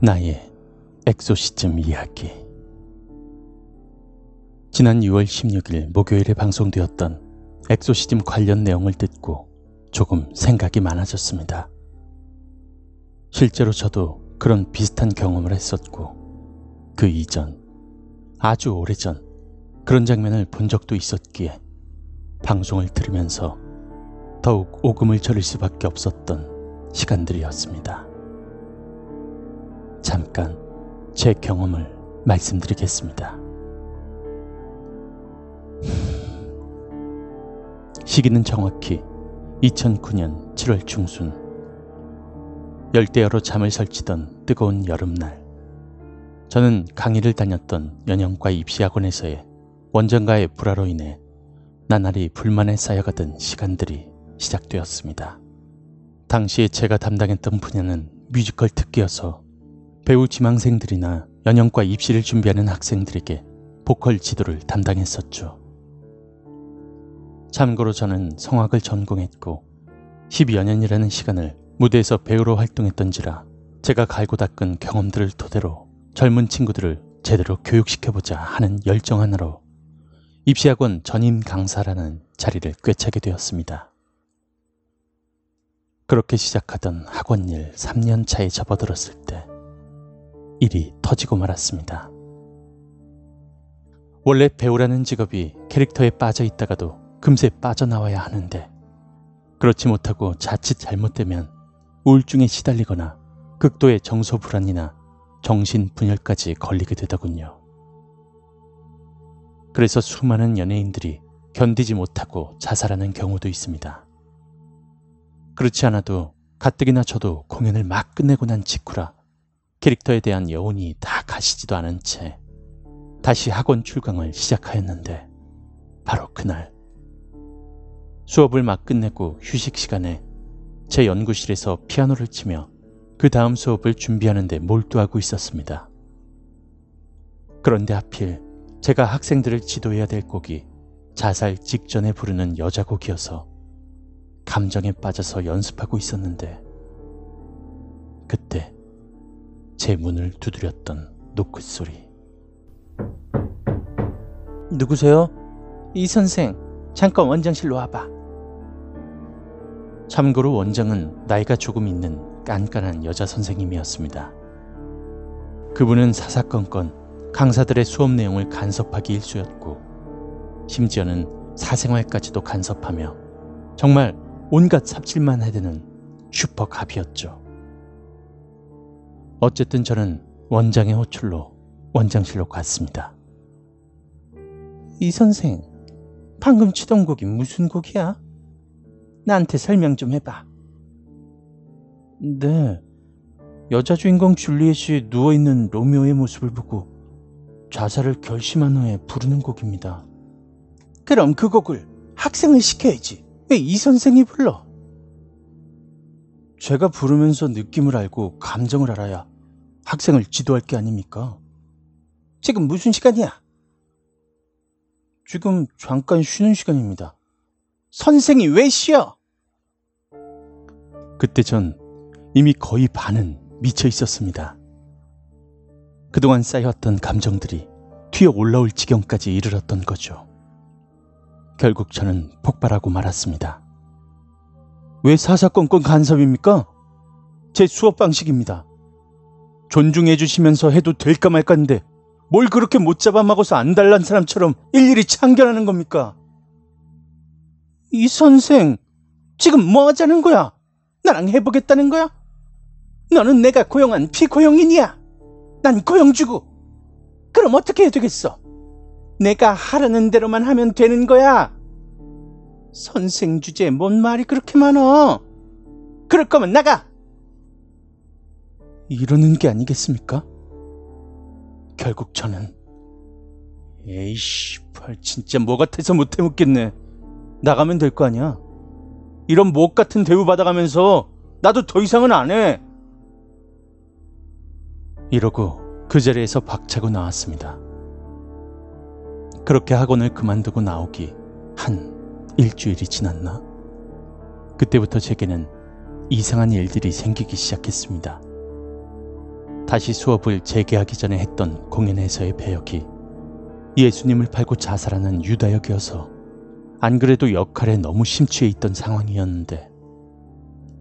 나의 엑소시즘 이야기 지난 6월 16일 목요일에 방송되었던 엑소시즘 관련 내용을 듣고 조금 생각이 많아졌습니다. 실제로 저도 그런 비슷한 경험을 했었고 그 이전 아주 오래전 그런 장면을 본 적도 있었기에 방송을 들으면서 더욱 오금을 저릴 수밖에 없었던 시간들이었습니다. 잠깐 제 경험을 말씀드리겠습니다. 시기는 정확히 2009년 7월 중순 열대어로 잠을 설치던 뜨거운 여름날 저는 강의를 다녔던 연영과 입시학원에서의 원장과의 불화로 인해 나날이 불만에 쌓여가던 시간들이 시작되었습니다. 당시에 제가 담당했던 분야는 뮤지컬 특기여서 배우 지망생들이나 연영과 입시를 준비하는 학생들에게 보컬 지도를 담당했었죠. 참고로 저는 성악을 전공했고 12여 년이라는 시간을 무대에서 배우로 활동했던지라 제가 갈고 닦은 경험들을 토대로 젊은 친구들을 제대로 교육시켜보자 하는 열정 하나로 입시학원 전임 강사라는 자리를 꿰차게 되었습니다. 그렇게 시작하던 학원 일 3년 차에 접어들었을 때 일이 터지고 말았습니다. 원래 배우라는 직업이 캐릭터에 빠져 있다가도 금세 빠져나와야 하는데 그렇지 못하고 자칫 잘못되면 우울증에 시달리거나 극도의 정서 불안이나 정신 분열까지 걸리게 되더군요. 그래서 수많은 연예인들이 견디지 못하고 자살하는 경우도 있습니다. 그렇지 않아도 가뜩이나 저도 공연을 막 끝내고 난 직후라 캐릭터에 대한 여운이 다 가시지도 않은 채 다시 학원 출강을 시작하였는데 바로 그날 수업을 막 끝내고 휴식 시간에 제 연구실에서 피아노를 치며 그 다음 수업을 준비하는데 몰두하고 있었습니다. 그런데 하필 제가 학생들을 지도해야 될 곡이 자살 직전에 부르는 여자 곡이어서 감정에 빠져서 연습하고 있었는데 그때 제 문을 두드렸던 노크 소리. 누구세요? 이 선생, 잠깐 원장실로 와봐. 참고로 원장은 나이가 조금 있는 깐깐한 여자 선생님이었습니다. 그분은 사사건건 강사들의 수업 내용을 간섭하기 일쑤였고, 심지어는 사생활까지도 간섭하며 정말 온갖 삽질만 해대는 슈퍼갑이었죠. 어쨌든 저는 원장의 호출로 원장실로 갔습니다. 이 선생, 방금 치던 곡이 무슨 곡이야? 나한테 설명 좀 해봐. 네. 여자 주인공 줄리엣이 누워있는 로미오의 모습을 보고 자살을 결심한 후에 부르는 곡입니다. 그럼 그 곡을 학생을 시켜야지. 왜 이 선생이 불러? 제가 부르면서 느낌을 알고 감정을 알아야 학생을 지도할 게 아닙니까? 지금 무슨 시간이야? 지금 잠깐 쉬는 시간입니다. 선생이 왜 쉬어? 그때 전 이미 거의 반은 미쳐 있었습니다. 그동안 쌓여왔던 감정들이 튀어 올라올 지경까지 이르렀던 거죠. 결국 저는 폭발하고 말았습니다. 왜 사사건건 간섭입니까? 제 수업 방식입니다. 존중해 주시면서 해도 될까 말까 한데 뭘 그렇게 못 잡아먹어서 안달난 사람처럼 일일이 참견하는 겁니까? 이 선생, 지금 뭐 하자는 거야? 나랑 해보겠다는 거야? 너는 내가 고용한 피고용인이야. 난 고용주고. 그럼 어떻게 해야 되겠어? 내가 하라는 대로만 하면 되는 거야. 선생 주제에 뭔 말이 그렇게 많어? 그럴 거면 나가! 이러는 게 아니겠습니까? 결국 저는 에이씨, 발 진짜 뭐 같아서 못해 먹겠네. 나가면 될 거 아니야. 이런 목 같은 대우 받아가면서 나도 더 이상은 안 해. 이러고 그 자리에서 박차고 나왔습니다. 그렇게 학원을 그만두고 나오기 한 일주일이 지났나? 그때부터 제게는 이상한 일들이 생기기 시작했습니다. 다시 수업을 재개하기 전에 했던 공연에서의 배역이 예수님을 팔고 자살하는 유다 역이어서 안 그래도 역할에 너무 심취해 있던 상황이었는데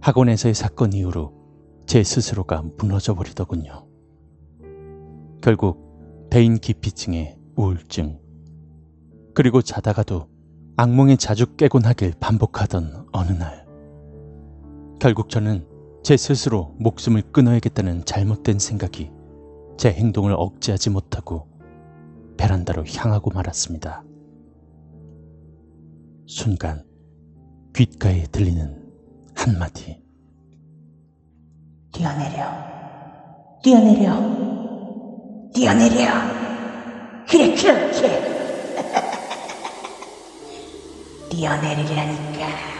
학원에서의 사건 이후로 제 스스로가 무너져 버리더군요. 결국 대인 기피증에 우울증 그리고 자다가도 악몽에 자주 깨곤 하길 반복하던 어느 날 결국 저는 제 스스로 목숨을 끊어야겠다는 잘못된 생각이 제 행동을 억제하지 못하고 베란다로 향하고 말았습니다. 순간 귓가에 들리는 한마디. 뛰어내려, 뛰어내려, 뛰어내려. 그렇게. 뛰어내리라니까.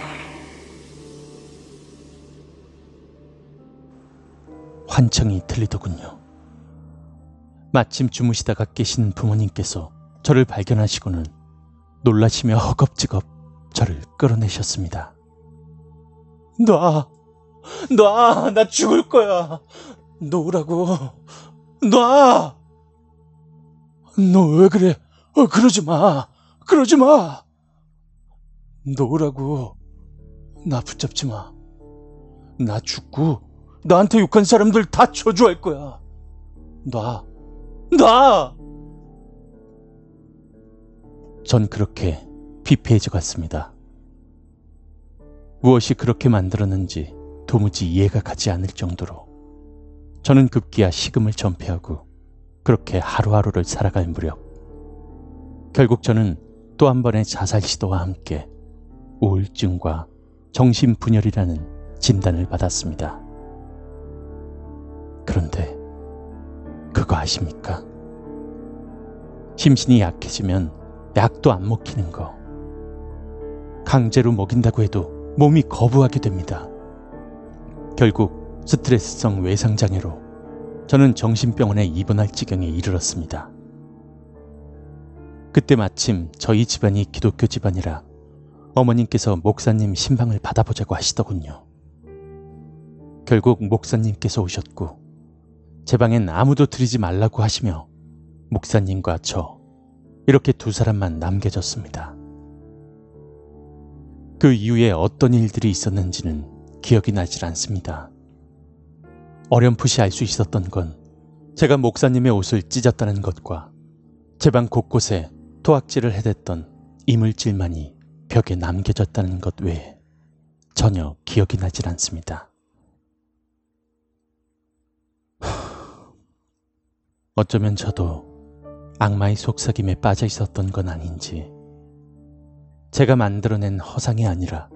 환청이 들리더군요. 마침 주무시다가 깨신 부모님께서 저를 발견하시고는 놀라시며 허겁지겁 저를 끌어내셨습니다. 놔! 놔! 나 죽을 거야! 놓으라고! 놔! 너 왜 그래? 어, 그러지 마! 그러지 마! 놓으라고. 나 붙잡지 마. 나 죽고 나한테 욕한 사람들 다 저주할 거야. 놔. 놔! 전 그렇게 피폐해져 갔습니다. 무엇이 그렇게 만들었는지 도무지 이해가 가지 않을 정도로 저는 급기야 식음을 전폐하고 그렇게 하루하루를 살아갈 무렵 결국 저는 또 한 번의 자살 시도와 함께 우울증과 정신분열이라는 진단을 받았습니다. 그런데 그거 아십니까? 심신이 약해지면 약도 안 먹히는 거. 강제로 먹인다고 해도 몸이 거부하게 됩니다. 결국 스트레스성 외상장애로 저는 정신병원에 입원할 지경에 이르렀습니다. 그때 마침 저희 집안이 기독교 집안이라 어머님께서 목사님 신방을 받아보자고 하시더군요. 결국 목사님께서 오셨고 제 방엔 아무도 들이지 말라고 하시며 목사님과 저 이렇게 두 사람만 남겨졌습니다. 그 이후에 어떤 일들이 있었는지는 기억이 나질 않습니다. 어렴풋이 알 수 있었던 건 제가 목사님의 옷을 찢었다는 것과 제 방 곳곳에 토악질을 해댔던 이물질만이 벽에 남겨졌다는 것 외에 전혀 기억이 나질 않습니다. 어쩌면 저도 악마의 속삭임에 빠져 있었던 건 아닌지 제가 만들어낸 허상이 아니라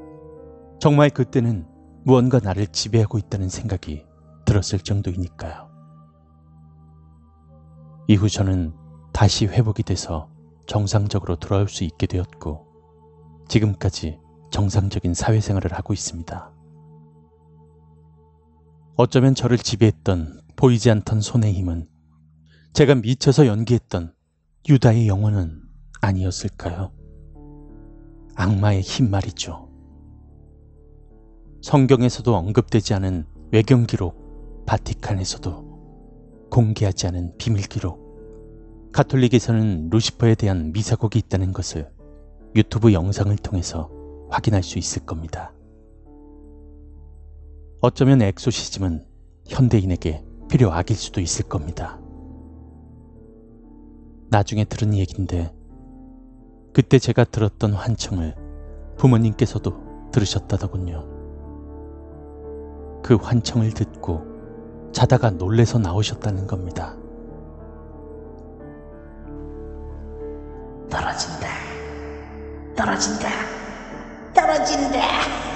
정말 그때는 무언가 나를 지배하고 있다는 생각이 들었을 정도이니까요. 이후 저는 다시 회복이 돼서 정상적으로 돌아올 수 있게 되었고 지금까지 정상적인 사회생활을 하고 있습니다. 어쩌면 저를 지배했던 보이지 않던 손의 힘은 제가 미쳐서 연기했던 유다의 영혼은 아니었을까요? 악마의 힘 말이죠. 성경에서도 언급되지 않은 외경 기록, 바티칸에서도 공개하지 않은 비밀 기록, 가톨릭에서는 루시퍼에 대한 미사곡이 있다는 것을 유튜브 영상을 통해서 확인할 수 있을 겁니다. 어쩌면 엑소시즘은 현대인에게 필요악일 수도 있을 겁니다. 나중에 들은 얘긴데 그때 제가 들었던 환청을 부모님께서도 들으셨다더군요. 그 환청을 듣고 자다가 놀래서 나오셨다는 겁니다. 떨어진다. 떨어진다. 떨어진다.